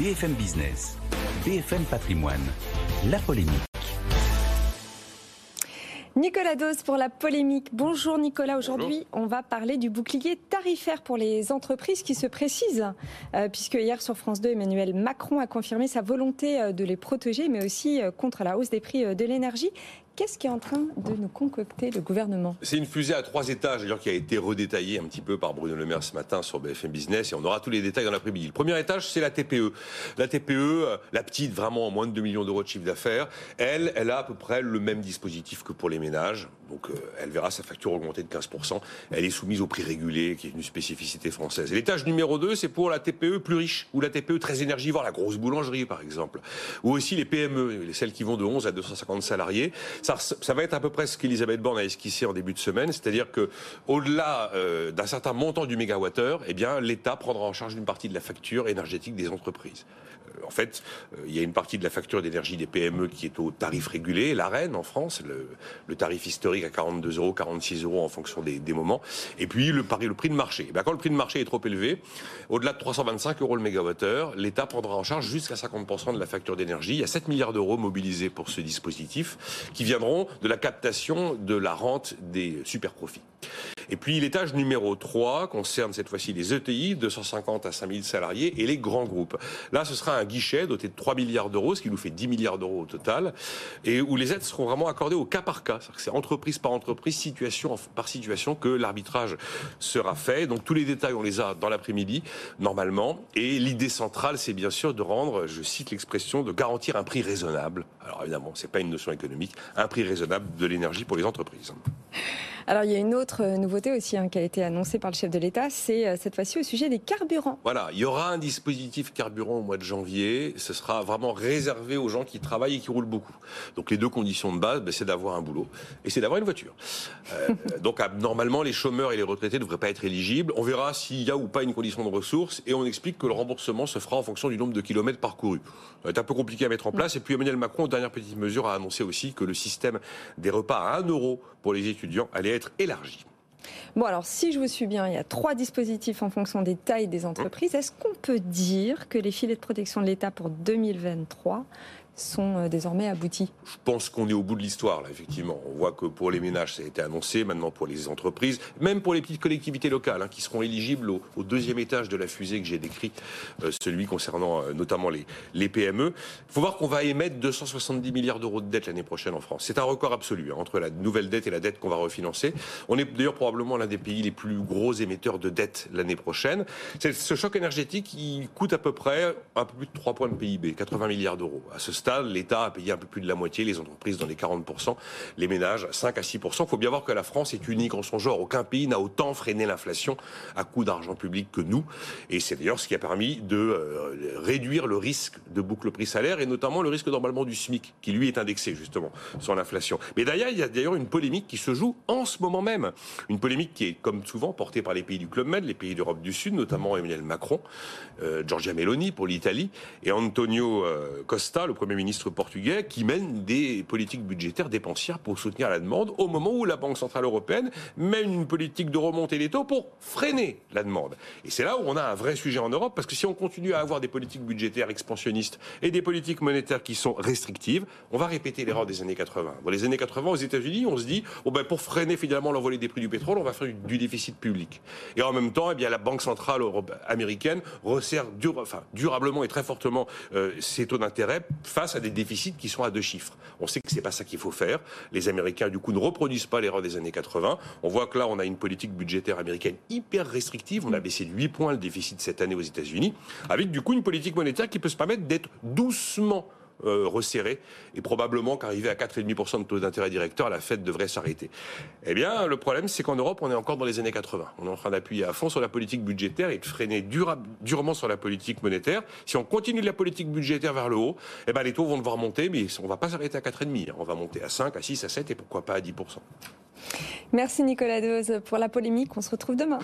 BFM Business, BFM Patrimoine, la polémique. Nicolas Dos pour la polémique. Bonjour Nicolas, aujourd'hui on va parler du bouclier tarifaire pour les entreprises qui se précise, euh, puisque hier sur France 2, Emmanuel Macron a confirmé sa volonté euh, de les protéger, mais aussi euh, contre la hausse des prix de l'énergie. Qu'est-ce qui est en train de nous concocter le gouvernement? C'est une fusée à trois étages, d'ailleurs, qui a été redétaillée un petit peu par Bruno Le Maire ce matin sur BFM Business, et on aura tous les détails dans l'après-midi. Le premier étage, c'est la TPE. La TPE, euh, la petite, vraiment en moins de 2 millions d'euros de chiffre d'affaires, elle, elle a à peu près le même dispositif que pour les ménages. Donc, euh, elle verra sa facture augmenter de 15%. Elle est soumise au prix régulé, qui est une spécificité française. Et l'étage numéro 2, c'est pour la TPE plus riche, ou la TPE très énergivore, la grosse boulangerie, par exemple. Ou aussi les PME, celles qui vont de 11 à 250 salariés. Ça, ça va être à peu près ce qu'Elisabeth Borne a esquissé en début de semaine, c'est-à-dire que au-delà euh, d'un certain montant du mégawattheure, eh l'État prendra en charge une partie de la facture énergétique des entreprises. Euh, en fait, euh, il y a une partie de la facture d'énergie des PME qui est au tarif régulé, l'AREN en France, le, tarif historique à 42 euros, 46 euros en fonction des, moments, et puis le, prix de marché. Eh quand le prix de marché est trop élevé, au-delà de 325 euros le mégawattheure, l'État prendra en charge jusqu'à 50% de la facture d'énergie. Il y a 7 milliards d'euros mobilisés pour ce dispositif qui viendront de la captation de la rente des super profits. Et puis l'étage numéro 3 concerne cette fois-ci les ETI, 250 à 5000 salariés, et les grands groupes. Là, ce sera un guichet doté de 3 milliards d'euros, ce qui nous fait 10 milliards d'euros au total, et où les aides seront vraiment accordées au cas par cas. C'est entreprise par entreprise, situation par situation, que l'arbitrage sera fait. Donc tous les détails, on les a dans l'après-midi, normalement. Et l'idée centrale, c'est bien sûr de rendre, je cite l'expression, de garantir un prix raisonnable. Alors évidemment, c'est pas une notion économique, un prix raisonnable de l'énergie pour les entreprises. Alors il y a une autre nouveauté aussi hein, qui a été annoncée par le chef de l'État, c'est euh, cette fois-ci au sujet des carburants. Voilà, il y aura un dispositif carburant au mois de janvier. Ce sera vraiment réservé aux gens qui travaillent et qui roulent beaucoup. Donc les deux conditions de base, ben, c'est d'avoir un boulot et c'est d'avoir une voiture. Euh, donc normalement, les chômeurs et les retraités ne devraient pas être éligibles. On verra s'il y a ou pas une condition de ressources et on explique que le remboursement se fera en fonction du nombre de kilomètres parcourus. Être un peu compliqué à mettre en place. Et puis Emmanuel Macron, dernière petite mesure, a annoncé aussi que le système des repas à 1 euro pour les étudiants allait être élargi. Bon, alors si je vous suis bien, il y a trois dispositifs en fonction des tailles des entreprises. Est-ce qu'on peut dire que les filets de protection de l'État pour 2023 sont euh, désormais aboutis Je pense qu'on est au bout de l'histoire, là, effectivement. On voit que pour les ménages, ça a été annoncé, maintenant pour les entreprises, même pour les petites collectivités locales, hein, qui seront éligibles au, deuxième étage de la fusée que j'ai décrit, euh, celui concernant euh, notamment les, PME. Il faut voir qu'on va émettre 270 milliards d'euros de dette l'année prochaine en France. C'est un record absolu, hein, entre la nouvelle dette et la dette qu'on va refinancer. On est d'ailleurs probablement l'un des pays les plus gros émetteurs de dette l'année prochaine. Ce choc énergétique, il coûte à peu près un peu plus de 3 points de PIB, 80 milliards d'euros. À ce stade, l'État a payé un peu plus de la moitié, les entreprises dans les 40%, les ménages 5 à 6%. Il faut bien voir que la France est unique en son genre. Aucun pays n'a autant freiné l'inflation à coût d'argent public que nous. Et c'est d'ailleurs ce qui a permis de euh, réduire le risque de boucle prix-salaire et notamment le risque normalement du SMIC, qui lui est indexé justement sur l'inflation. Mais d'ailleurs, il y a d'ailleurs une polémique qui se joue en ce moment même. Une polémique qui est, comme souvent, portée par les pays du Club Med, les pays d'Europe du Sud, notamment Emmanuel Macron, euh, Giorgia Meloni pour l'Italie, et Antonio euh, Costa, le Premier ministre portugais qui mène des politiques budgétaires dépensières pour soutenir la demande au moment où la Banque Centrale Européenne mène une politique de remontée des taux pour freiner la demande. Et c'est là où on a un vrai sujet en Europe parce que si on continue à avoir des politiques budgétaires expansionnistes et des politiques monétaires qui sont restrictives, on va répéter l'erreur des années 80. Dans les années 80, aux États-Unis, on se dit, oh ben pour freiner finalement l'envolée des prix du pétrole, on va faire du déficit public. Et en même temps, eh bien, la Banque Centrale américaine resserre enfin, durablement et très fortement euh, ses taux d'intérêt face à des déficits qui sont à deux chiffres. On sait que c'est pas ça qu'il faut faire. Les Américains, du coup, ne reproduisent pas l'erreur des années 80. On voit que là, on a une politique budgétaire américaine hyper restrictive. On a baissé de 8 points le déficit cette année aux États-Unis, avec du coup une politique monétaire qui peut se permettre d'être doucement euh, et probablement qu'arriver à 4,5% de taux d'intérêt directeur, la Fed devrait s'arrêter. Eh bien, le problème, c'est qu'en Europe, on est encore dans les années 80. On est en train d'appuyer à fond sur la politique budgétaire et de freiner durement sur la politique monétaire. Si on continue la politique budgétaire vers le haut, eh ben, les taux vont devoir monter, mais on ne va pas s'arrêter à 4,5. On va monter à 5, à 6, à 7 et pourquoi pas à 10%. Merci Nicolas Deuse pour la polémique. On se retrouve demain.